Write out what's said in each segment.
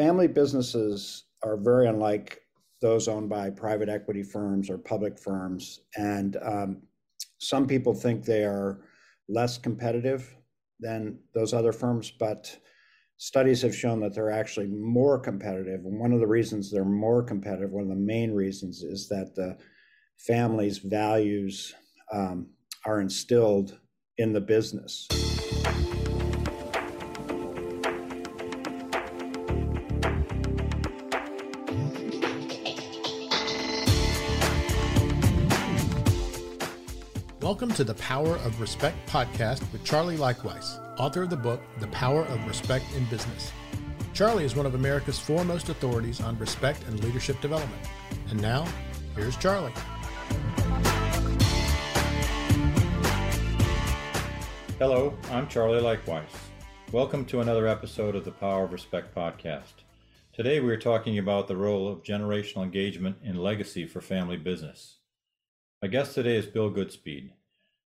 family businesses are very unlike those owned by private equity firms or public firms. And um, some people think they are less competitive than those other firms, but studies have shown that they're actually more competitive. And one of the reasons they're more competitive, one of the main reasons, is that the family's values um, are instilled in the business. Welcome to the Power of Respect podcast with Charlie Leichtweis, author of the book, The Power of Respect in Business. Charlie is one of America's foremost authorities on respect and leadership development. And now, here's Charlie. Hello, I'm Charlie Leichtweis. Welcome to another episode of the Power of Respect podcast. Today we are talking about the role of generational engagement in legacy for family business. My guest today is Bill Goodspeed.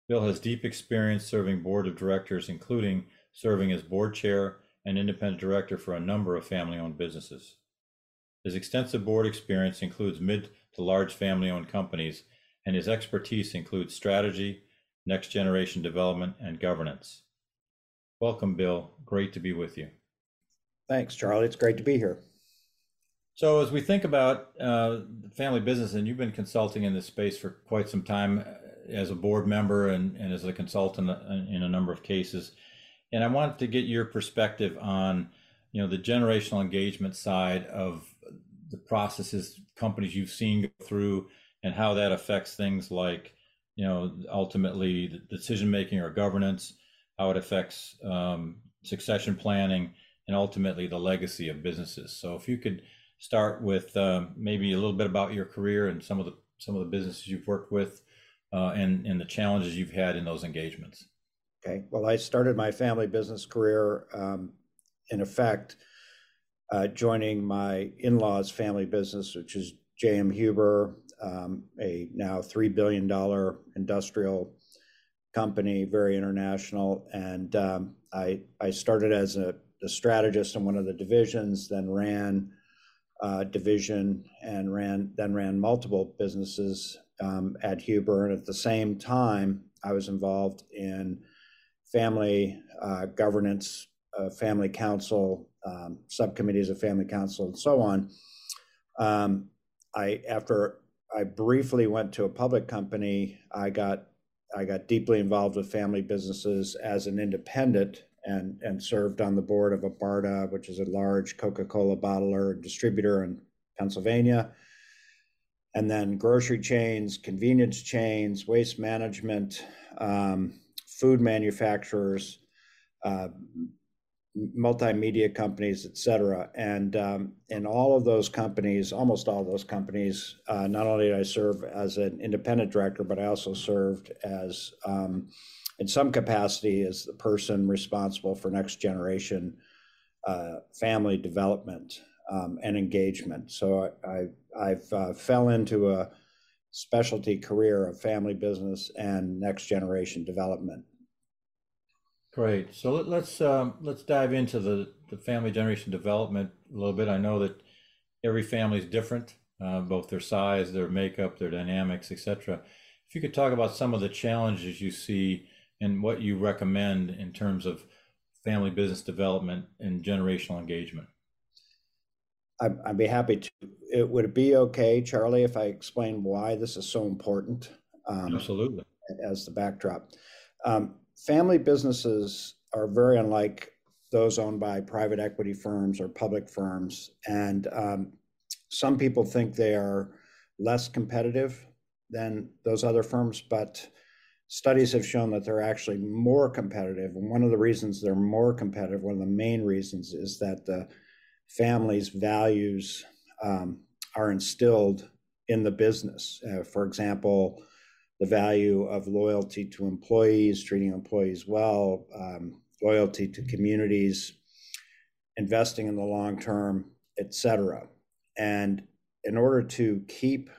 Bill has deep experience serving board of directors, including serving as board chair and independent director for a number of family owned businesses. His extensive board experience includes mid to large family owned companies, and his expertise includes strategy, next generation development, and governance. Welcome, Bill. Great to be with you. Thanks, Charlie. It's great to be here. So, as we think about uh, family business, and you've been consulting in this space for quite some time, as a board member and, and as a consultant in a number of cases. And I wanted to get your perspective on, you know, the generational engagement side of the processes companies you've seen go through and how that affects things like, you know, ultimately the decision making or governance, how it affects um, succession planning, and ultimately the legacy of businesses. So if you could start with um, maybe a little bit about your career and some of the some of the businesses you've worked with uh, and, and the challenges you've had in those engagements. Okay. Well, I started my family business career, um, in effect, uh, joining my in law's family business, which is J.M. Huber, um, a now $3 billion industrial company, very international. And um, I, I started as a, a, strategist in one of the divisions, then ran uh, division and ran then ran multiple businesses um, at Huber. And at the same time, I was involved in family uh, governance, uh, family council, um, subcommittees of family council, and so on. Um, I after I briefly went to a public company, I got I got deeply involved with family businesses as an independent and and served on the board of a Abarta, which is a large Coca-Cola bottler and distributor in Pennsylvania and then grocery chains, convenience chains, waste management, um, food manufacturers, uh, multimedia companies, et cetera. And um, in all of those companies, almost all those companies, uh, not only did I serve as an independent director, but I also served as, um, in some capacity, as the person responsible for next generation uh, family development um, and engagement. So I, I have uh, fell into a specialty career of family business and next generation development. Great. So let, us um, let's dive into the, the family generation development a little bit. I know that every family is different, uh, both their size, their makeup, their dynamics, etc. If you could talk about some of the challenges you see and what you recommend in terms of family business development and generational engagement. I'd, I'd be happy to. It, would it be okay, Charlie, if I explain why this is so important? Um, Absolutely. As the backdrop. Um, family businesses are very unlike those owned by private equity firms or public firms. And um, some people think they are less competitive than those other firms, but studies have shown that they're actually more competitive. And one of the reasons they're more competitive, one of the main reasons, is that the families' values um, are instilled in the business. Uh, for example, the value of loyalty to employees, treating employees well, um, loyalty to communities, investing in the long term, etc. And in order to keep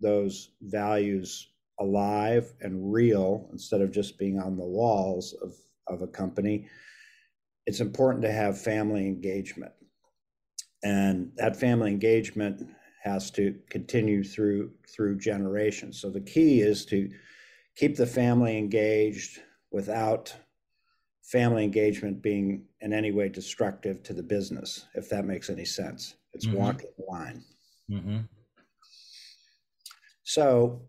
those values alive and real instead of just being on the walls of, of a company, it's important to have family engagement. And that family engagement has to continue through through generations. So the key is to keep the family engaged without family engagement being in any way destructive to the business, if that makes any sense. It's mm-hmm. walking the line. Mm-hmm. So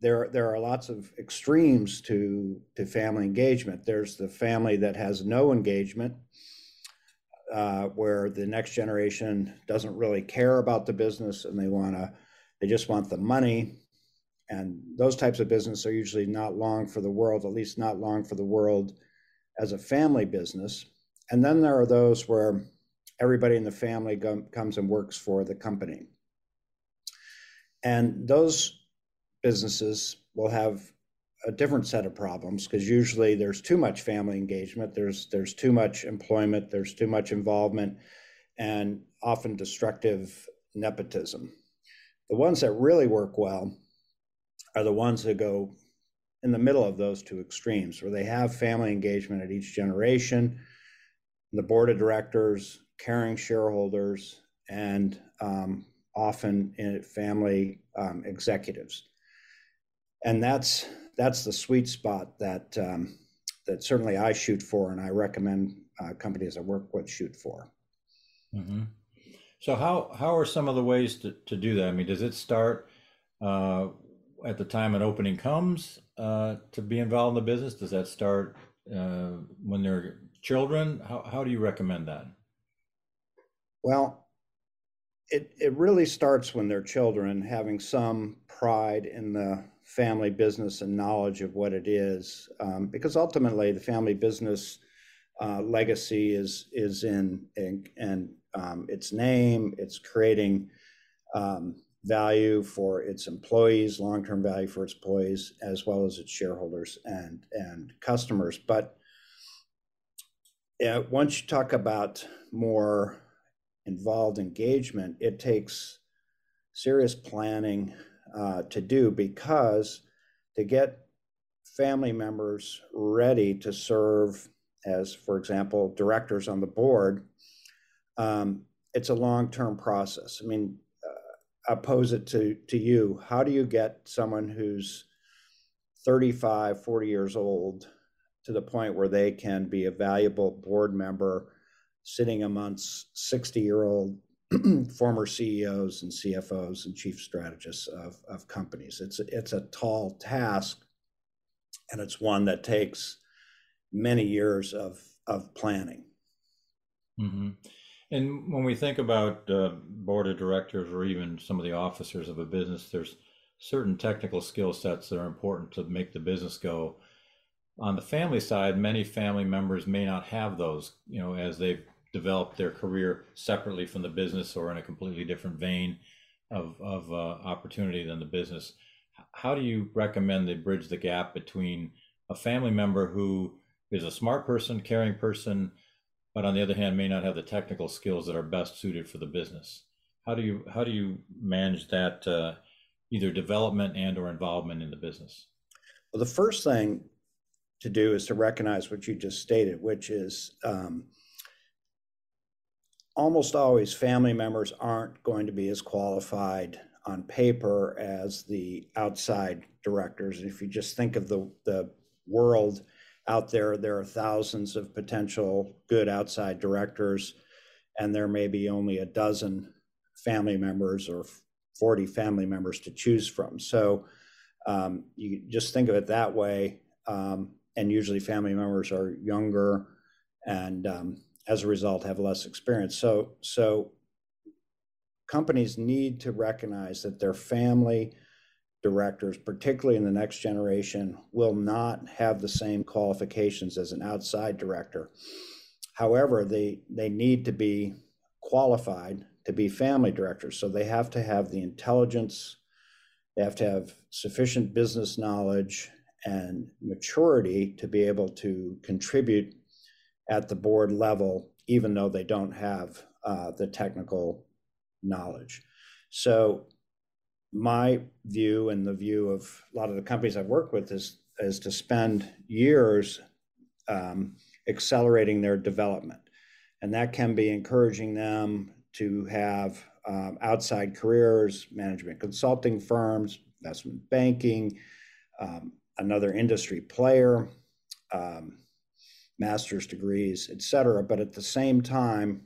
there, there are lots of extremes to, to family engagement. There's the family that has no engagement, uh, where the next generation doesn't really care about the business and they want to, they just want the money. And those types of business are usually not long for the world, at least not long for the world as a family business. And then there are those where everybody in the family go, comes and works for the company. And those businesses will have a different set of problems because usually there's too much family engagement, there's there's too much employment, there's too much involvement, and often destructive nepotism. The ones that really work well are the ones that go in the middle of those two extremes, where they have family engagement at each generation, the board of directors, caring shareholders, and um, often in family um, executives. And that's that's the sweet spot that um, that certainly I shoot for, and I recommend uh, companies I work with shoot for. Mm-hmm. So how how are some of the ways to, to do that? I mean, does it start uh, at the time an opening comes uh, to be involved in the business? Does that start uh, when they're children? How, how do you recommend that? Well, it, it really starts when they're children, having some pride in the family business and knowledge of what it is, um, because ultimately the family business uh, legacy is is in and um, its name. It's creating um, value for its employees, long-term value for its employees, as well as its shareholders and and customers. But once you talk about more involved engagement, it takes serious planning uh, to do because to get family members ready to serve as, for example, directors on the board, um, it's a long-term process. I mean, I pose it to, to you. How do you get someone who's 35, 40 years old to the point where they can be a valuable board member sitting amongst 60 year old former CEOs and CFOs and chief strategists of, of companies? It's, it's a tall task, and it's one that takes many years of, of planning. Mm-hmm. And when we think about uh, board of directors or even some of the officers of a business, there's certain technical skill sets that are important to make the business go. On the family side, many family members may not have those, you know, as they've developed their career separately from the business or in a completely different vein of, of uh, opportunity than the business. How do you recommend they bridge the gap between a family member who is a smart person, caring person, but on the other hand may not have the technical skills that are best suited for the business how do you how do you manage that uh, either development and or involvement in the business well the first thing to do is to recognize what you just stated which is um, almost always family members aren't going to be as qualified on paper as the outside directors if you just think of the the world out there, there are thousands of potential good outside directors, and there may be only a dozen family members or 40 family members to choose from. So um, you just think of it that way. Um, and usually family members are younger and um, as a result have less experience. So, so companies need to recognize that their family directors, particularly in the next generation, will not have the same qualifications as an outside director. However, they, they need to be qualified to be family directors. So they have to have the intelligence, they have to have sufficient business knowledge and maturity to be able to contribute at the board level, even though they don't have uh, the technical knowledge. So my view and the view of a lot of the companies I've worked with is is to spend years um, accelerating their development, and that can be encouraging them to have um, outside careers, management consulting firms, investment banking, um, another industry player, um, master's degrees, et cetera. But at the same time,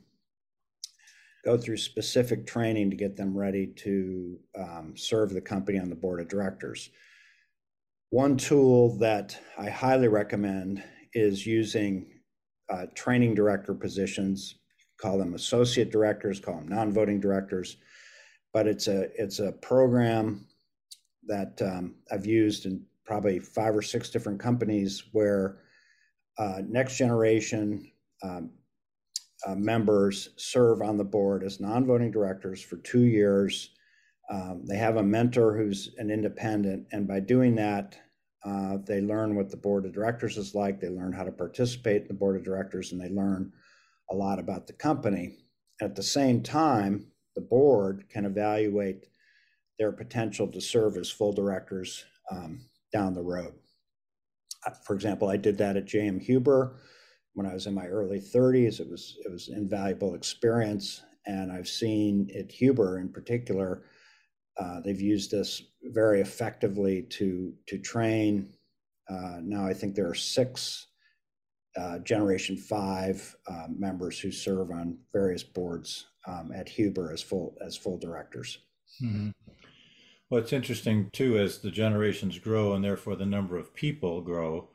go through specific training to get them ready to um, serve the company on the board of directors. One tool that I highly recommend is using uh, training director positions. Call them associate directors, call them non-voting directors, but it's a it's a program that um, I've used in probably five or six different companies where uh, next generation um, uh, members serve on the board as non-voting directors for two years. Um, they have a mentor who's an independent, and by doing that, uh, they learn what the board of directors is like. They learn how to participate in the board of directors, and they learn a lot about the company. At the same time, the board can evaluate their potential to serve as full directors um, down the road. For example, I did that at JM Huber when I was in my early 30s. It was it was invaluable experience, and I've seen at Huber in particular, uh, they've used this very effectively to to train. Uh, now I think there are six uh, Generation Five uh, members who serve on various boards um, at Huber as full as full directors. Mm-hmm. It's interesting too as the generations grow and therefore the number of people grow.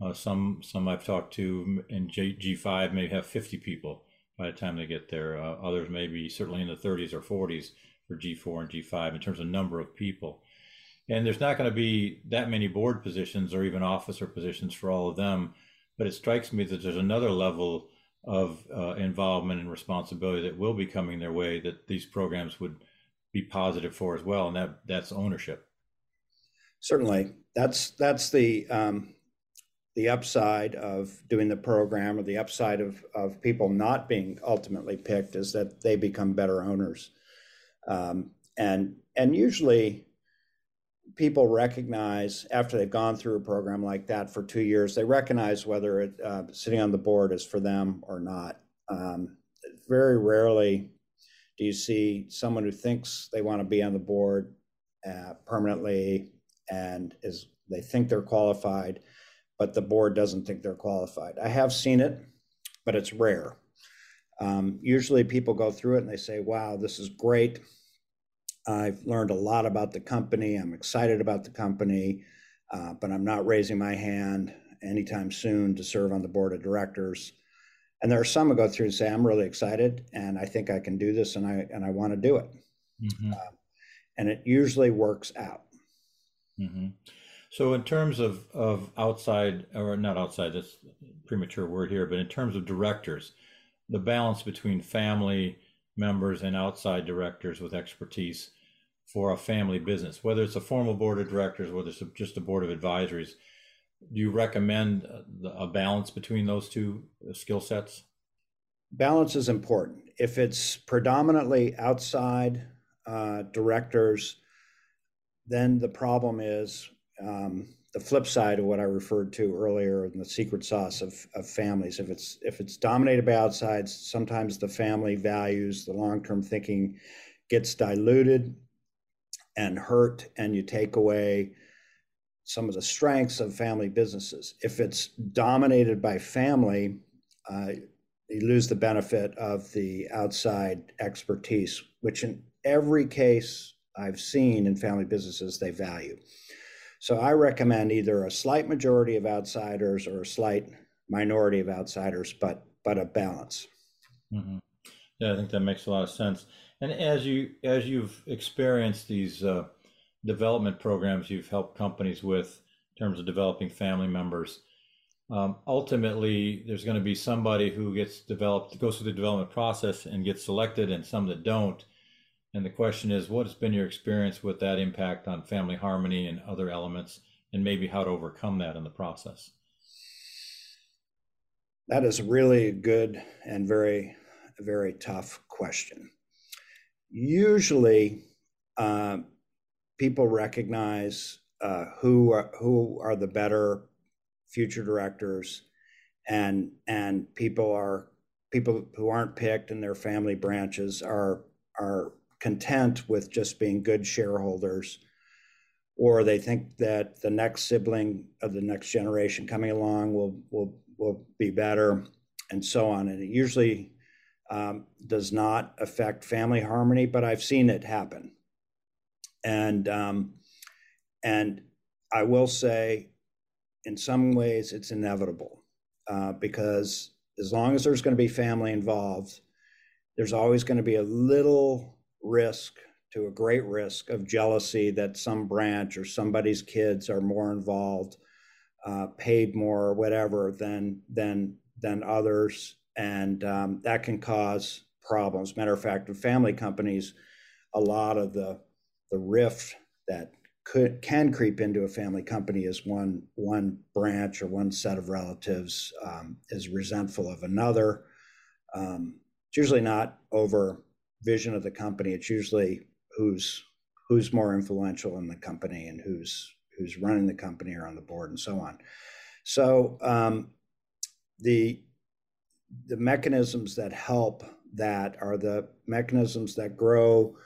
Uh, some some I've talked to in G, 5 may have 50 people by the time they get there. Uh, others may be certainly in the 30s or 40s for G4 and G5 in terms of number of people. And there's not going to be that many board positions or even officer positions for all of them. But it strikes me that there's another level of uh, involvement and responsibility that will be coming their way that these programs would be positive for as well, and that that's ownership. Certainly, that's that's the um, the upside of doing the program or the upside of, of people not being ultimately picked is that they become better owners. Um, and, and usually people recognize after they've gone through a program like that for two years, they recognize whether it, uh, sitting on the board is for them or not. Um, very rarely do you see someone who thinks they want to be on the board uh, permanently and is they think they're qualified but the board doesn't think they're qualified. I have seen it, but it's rare. Um, usually people go through it and they say, wow, this is great. I've learned a lot about the company. I'm excited about the company, uh, but I'm not raising my hand anytime soon to serve on the board of directors. And there are some who go through and say, I'm really excited and I think I can do this and I, and I want to do it. Mm-hmm. Uh, and it usually works out. Mm-hmm. So in terms of, of outside, or not outside, that's premature word here, but in terms of directors, the balance between family members and outside directors with expertise for a family business, whether it's a formal board of directors, whether it's just a board of advisories, do you recommend a balance between those two skill sets? Balance is important. If it's predominantly outside uh, directors, then the problem is um, the flip side of what I referred to earlier in the secret sauce of, of families. If it's if it's dominated by outsides, sometimes the family values, the long term thinking gets diluted and hurt, and you take away some of the strengths of family businesses. If it's dominated by family, uh, you lose the benefit of the outside expertise, which in every case I've seen in family businesses they value. So I recommend either a slight majority of outsiders or a slight minority of outsiders, but but a balance. Mm-hmm. Yeah, I think that makes a lot of sense. And as you as you've experienced these uh, development programs, you've helped companies with in terms of developing family members. Um, ultimately, there's going to be somebody who gets developed, goes through the development process and gets selected, and some that don't. And the question is, what has been your experience with that impact on family harmony and other elements, and maybe how to overcome that in the process? That is really a good and very, very tough question. Usually, uh, people recognize uh, who are who are the better future directors, and and people are people who aren't picked in their family branches are are content with just being good shareholders or they think that the next sibling of the next generation coming along will will will be better and so on. And it usually um, does not affect family harmony but i've seen it happen and um, and i will say in some ways it's inevitable uh, because as long as there's going to be family involved, there's always going to be a little risk to a great risk of jealousy that some branch or somebody's kids are more involved, uh, paid more, or whatever than than than others, and um, that can cause problems. Matter of fact, in family companies, a lot of the the rift that could can creep into a family company as one one branch or one set of relatives um, is resentful of another. Um, it's usually not over vision of the company. It's usually who's who's more influential in the company and who's who's running the company or on the board and so on. So um, the the mechanisms that help that are the mechanisms that grow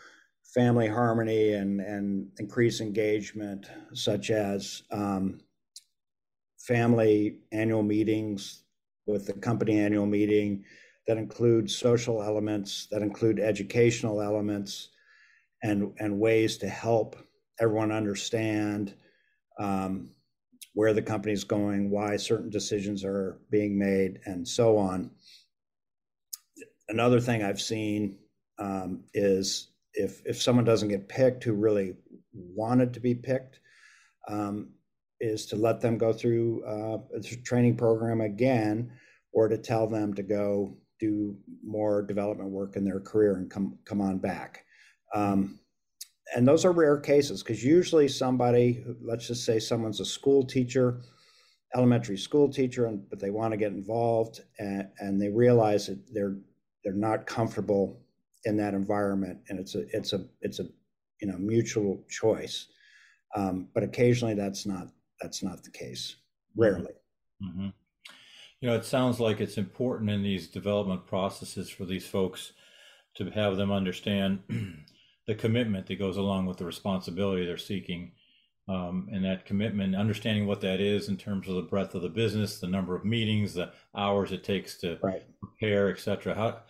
family harmony and, and increase engagement, such as um, family annual meetings with the company annual meeting that include social elements, that include educational elements, and, and ways to help everyone understand um, where the company is going, why certain decisions are being made, and so on. Another thing I've seen um, is if if someone doesn't get picked who really wanted to be picked, um, is to let them go through uh, a training program again, or to tell them to go do more development work in their career and come come on back. Um, and those are rare cases because usually somebody, let's just say someone's a school teacher, elementary school teacher, and but they want to get involved and, and they realize that they're they're not comfortable in that environment, and it's a it's a it's a you know mutual choice. Um, but occasionally, that's not that's not the case. Rarely. Mm-hmm. You know, it sounds like it's important in these development processes for these folks to have them understand the commitment that goes along with the responsibility they're seeking. Um, and that commitment, understanding what that is in terms of the breadth of the business, the number of meetings, the hours it takes to right. prepare, et cetera. How,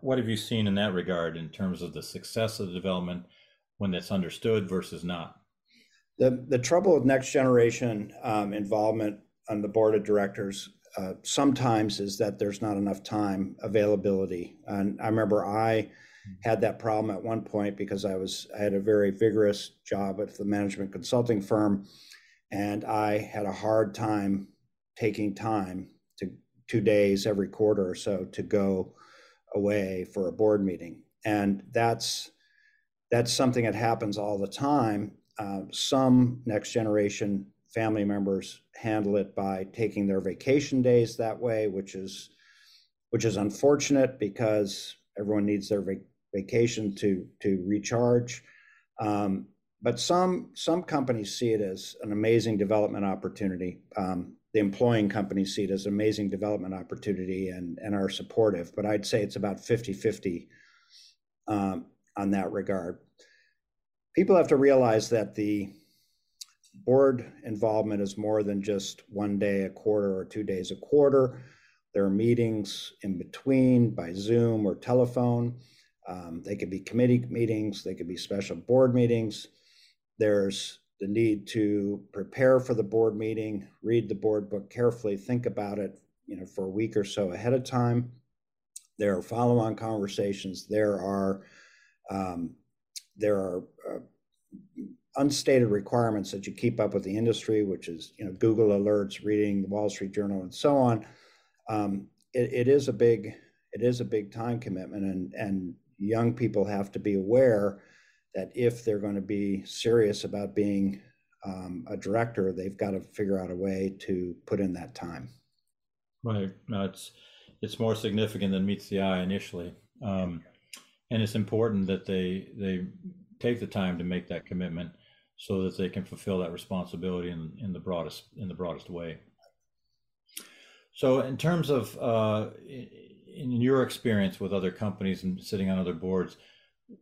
what have you seen in that regard in terms of the success of the development when that's understood versus not? The, the trouble with next generation um, involvement on the board of directors uh, sometimes is that there's not enough time availability. And I remember I had that problem at one point because I was I had a very vigorous job at the management consulting firm, and I had a hard time taking time to two days every quarter or so to go away for a board meeting. And that's that's something that happens all the time. Uh, some next generation family members handle it by taking their vacation days that way, which is which is unfortunate because everyone needs their vac- vacation to to recharge. Um, but some some companies see it as an amazing development opportunity. Um, the employing companies see it as an amazing development opportunity and, and are supportive. But I'd say it's about 50 50 um, on that regard. People have to realize that the board involvement is more than just one day a quarter or two days a quarter. There are meetings in between by Zoom or telephone. Um, they could be committee meetings, they could be special board meetings. There's the need to prepare for the board meeting, read the board book carefully, think about it, you know, for a week or so ahead of time. There are follow-on conversations. There are um, there are uh, unstated requirements that you keep up with the industry, which is you know Google alerts, reading the Wall Street Journal, and so on. Um, it, it is a big it is a big time commitment, and and young people have to be aware that if they're going to be serious about being um, a director, they've got to figure out a way to put in that time. Right. No, it's it's more significant than meets the eye initially, um, and it's important that they they take the time to make that commitment so that they can fulfill that responsibility in, in the broadest in the broadest way. So, in terms of uh, in your experience with other companies and sitting on other boards,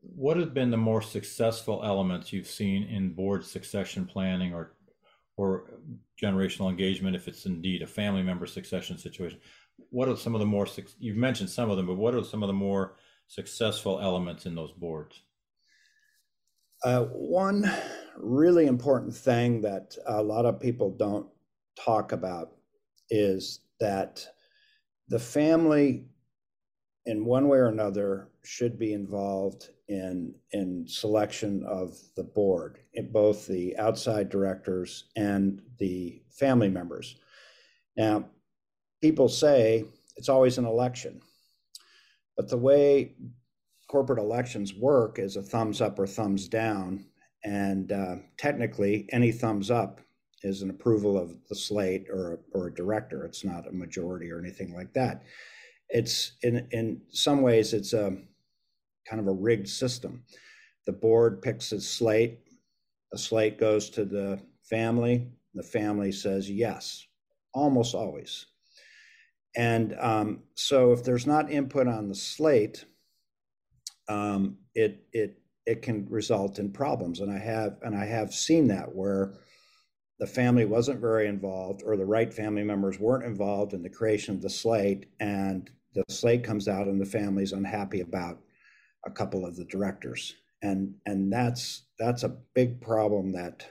what have been the more successful elements you've seen in board succession planning or or generational engagement if it's indeed a family member succession situation? What are some of the more you've mentioned some of them but what are some of the more successful elements in those boards? Uh, one really important thing that a lot of people don't talk about is that the family in one way or another should be involved in in selection of the board in both the outside directors and the family members. Now people say it's always an election but the way corporate elections work is a thumbs up or thumbs down and uh, technically any thumbs up is an approval of the slate or, or a director. It's not a majority or anything like that it's in in some ways it's a kind of a rigged system. The board picks a slate, a slate goes to the family, the family says yes, almost always. And um, so if there's not input on the slate, um, it it it can result in problems. And I have and I have seen that where the family wasn't very involved or the right family members weren't involved in the creation of the slate and the slate comes out and the family's unhappy about a couple of the directors. And and that's that's a big problem that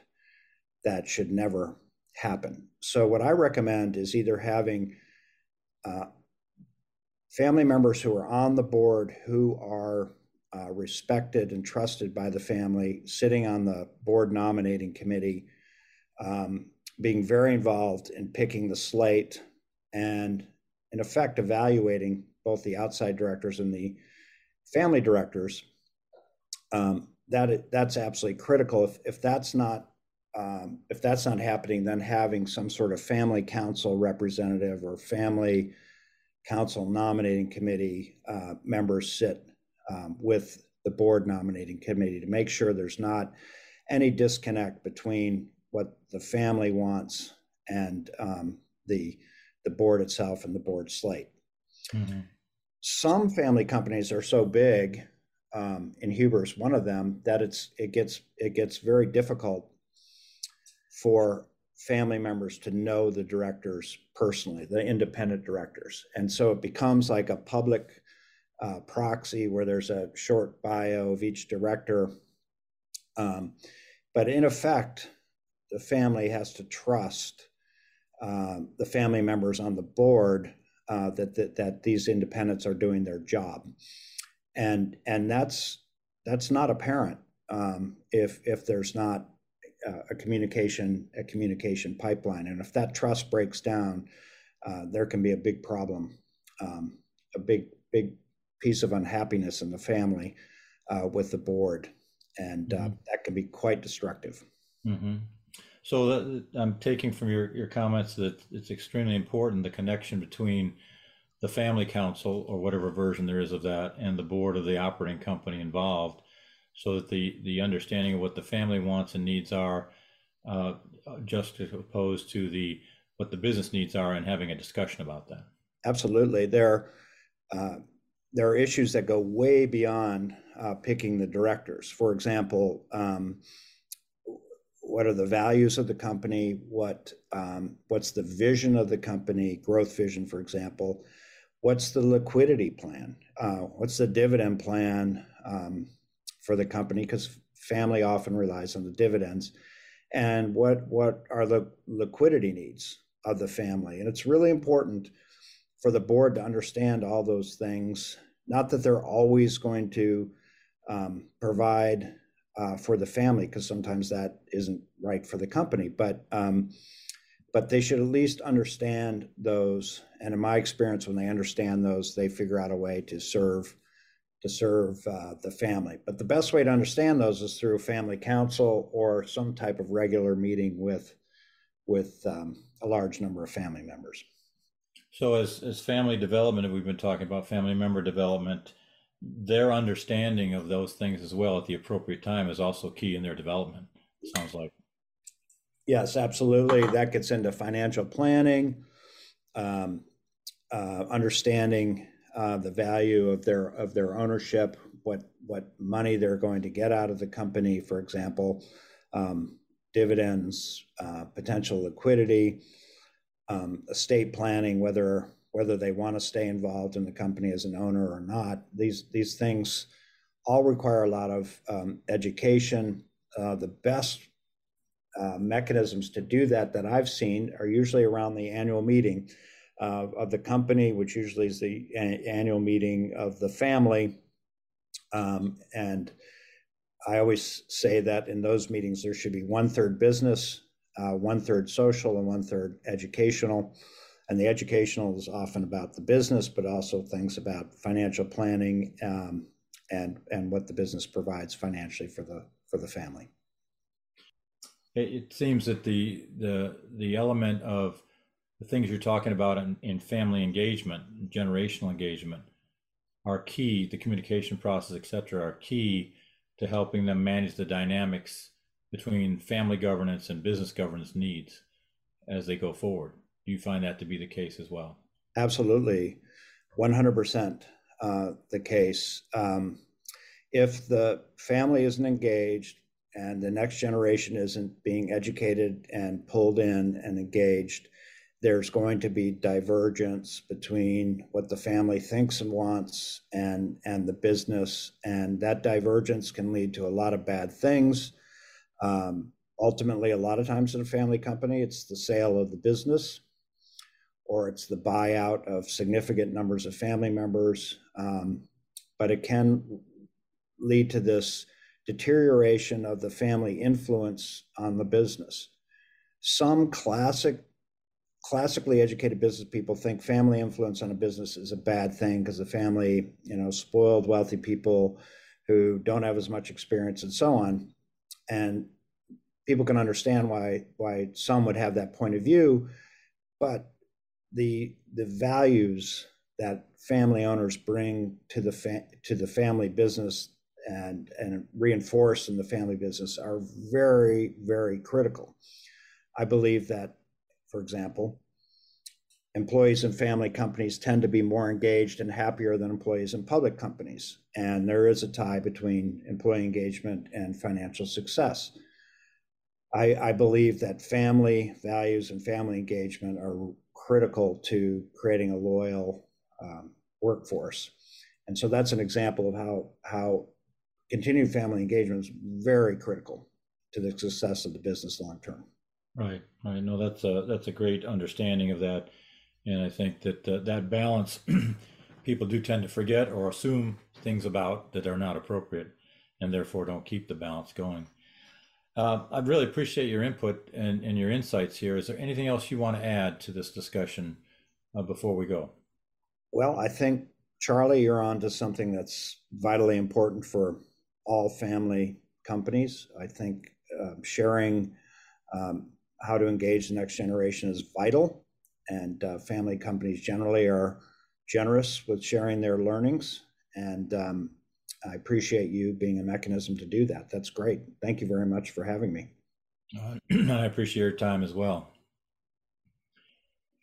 that should never happen. So what i recommend is either having uh, family members who are on the board who are uh, respected and trusted by the family sitting on the board nominating committee um, being very involved in picking the slate and in effect evaluating both the outside directors and the family directors, um, that that's absolutely critical. If if that's not um, if that's not happening, then having some sort of family council representative or family council nominating committee uh, members sit um, with the board nominating committee to make sure there's not any disconnect between what the family wants and um, the the board itself and the board slate. Mm-hmm some family companies are so big um, in Huber's one of them that it's it gets it gets very difficult for family members to know the directors personally, the independent directors, and so it becomes like a public uh, proxy where there's a short bio of each director. Um, but in effect, the family has to trust uh, the family members on the board uh, that, that that these independents are doing their job, and and that's that's not apparent um, if if there's not uh, a communication a communication pipeline, and if that trust breaks down, uh, there can be a big problem, um, a big big piece of unhappiness in the family uh, with the board, and uh, mm-hmm. that can be quite destructive. Mm-hmm. So that, I'm taking from your, your comments that it's extremely important the connection between the family council or whatever version there is of that and the board of the operating company involved so that the the understanding of what the family wants and needs are uh, just opposed to the what the business needs are and having a discussion about that. Absolutely. There uh, there are issues that go way beyond uh, picking the directors. For example um, what are the values of the company what um, what's the vision of the company growth vision for example what's the liquidity plan uh, what's the dividend plan um, for the company because family often relies on the dividends and what what are the liquidity needs of the family and it's really important for the board to understand all those things not that they're always going to um, provide uh, for the family because sometimes that isn't right for the company. But um, but they should at least understand those. And in my experience, when they understand those, they figure out a way to serve to serve uh, the family. But the best way to understand those is through family council or some type of regular meeting with with um, a large number of family members. So, as as family development, we've been talking about family member development their understanding of those things as well at the appropriate time is also key in their development. Sounds like. Yes, absolutely. That gets into financial planning, um, uh, understanding uh, the value of their of their ownership, what what money they're going to get out of the company, for example, um, dividends, uh, potential liquidity, um, estate planning, whether whether they want to stay involved in the company as an owner or not. These these things all require a lot of um, education. Uh, the best uh, mechanisms to do that that I've seen are usually around the annual meeting uh, of the company, which usually is the a- annual meeting of the family. Um, and I always say that in those meetings, there should be one third business, uh, one third social, and one third educational. And the educational is often about the business, but also things about financial planning um, and and what the business provides financially for the for the family. It, seems that the the the element of the things you're talking about in, in family engagement, generational engagement, are key. The communication process, etc., are key to helping them manage the dynamics between family governance and business governance needs as they go forward. Do you find that to be the case as well? Absolutely, 100% uh, the case. Um, if the family isn't engaged and the next generation isn't being educated and pulled in and engaged, there's going to be divergence between what the family thinks and wants and and the business and that divergence can lead to a lot of bad things um, ultimately a lot of times in a family company it's the sale of the business or it's the buyout of significant numbers of family members um, but it can lead to this deterioration of the family influence on the business some classic classically educated business people think family influence on a business is a bad thing because the family, you know, spoiled, wealthy people who don't have as much experience and so on. And people can understand why why some would have that point of view, but the the values that family owners bring to the fa- to the family business and and reinforce in the family business are very very critical. I believe that for example, employees in family companies tend to be more engaged and happier than employees in public companies. And there is a tie between employee engagement and financial success. I, I believe that family values and family engagement are critical to creating a loyal um, workforce. And so that's an example of how, how continued family engagement is very critical to the success of the business long term. Right, right. No, that's a that's a great understanding of that, and I think that uh, that balance, people do tend to forget or assume things about that are not appropriate, and therefore don't keep the balance going. Uh, I really appreciate your input and, and your insights here. Is there anything else you want to add to this discussion uh, before we go? Well, I think Charlie, you're on to something that's vitally important for all family companies. I think uh, sharing um, how to engage the next generation is vital. And uh, family companies generally are generous with sharing their learnings. And um, I appreciate you being a mechanism to do that. That's great. Thank you very much for having me. Uh, I appreciate your time as well.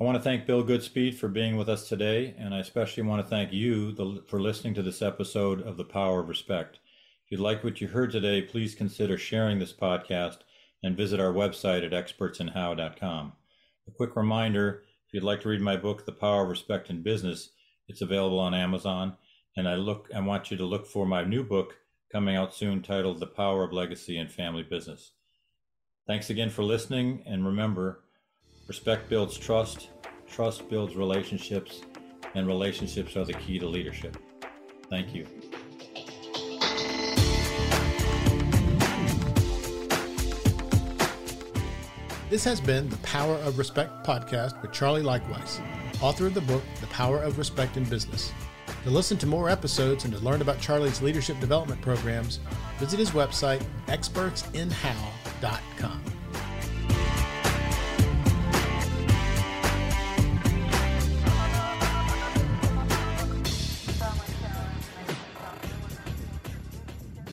I want to thank Bill Goodspeed for being with us today, and I especially want to thank you the, for listening to this episode of The Power of Respect. If you like what you heard today, please consider sharing this podcast and visit our website at expertsinhow.com. A quick reminder if you'd like to read my book, The Power of Respect in Business, it's available on Amazon. And I look I want you to look for my new book coming out soon titled The Power of Legacy and Family Business. Thanks again for listening, and remember, respect builds trust, trust builds relationships, and relationships are the key to leadership. Thank you. This has been the Power of Respect podcast with Charlie Leichtweis, author of the book The Power of Respect in Business. To listen to more episodes and to learn about Charlie's leadership development programs, visit his website, expertsinhow.com.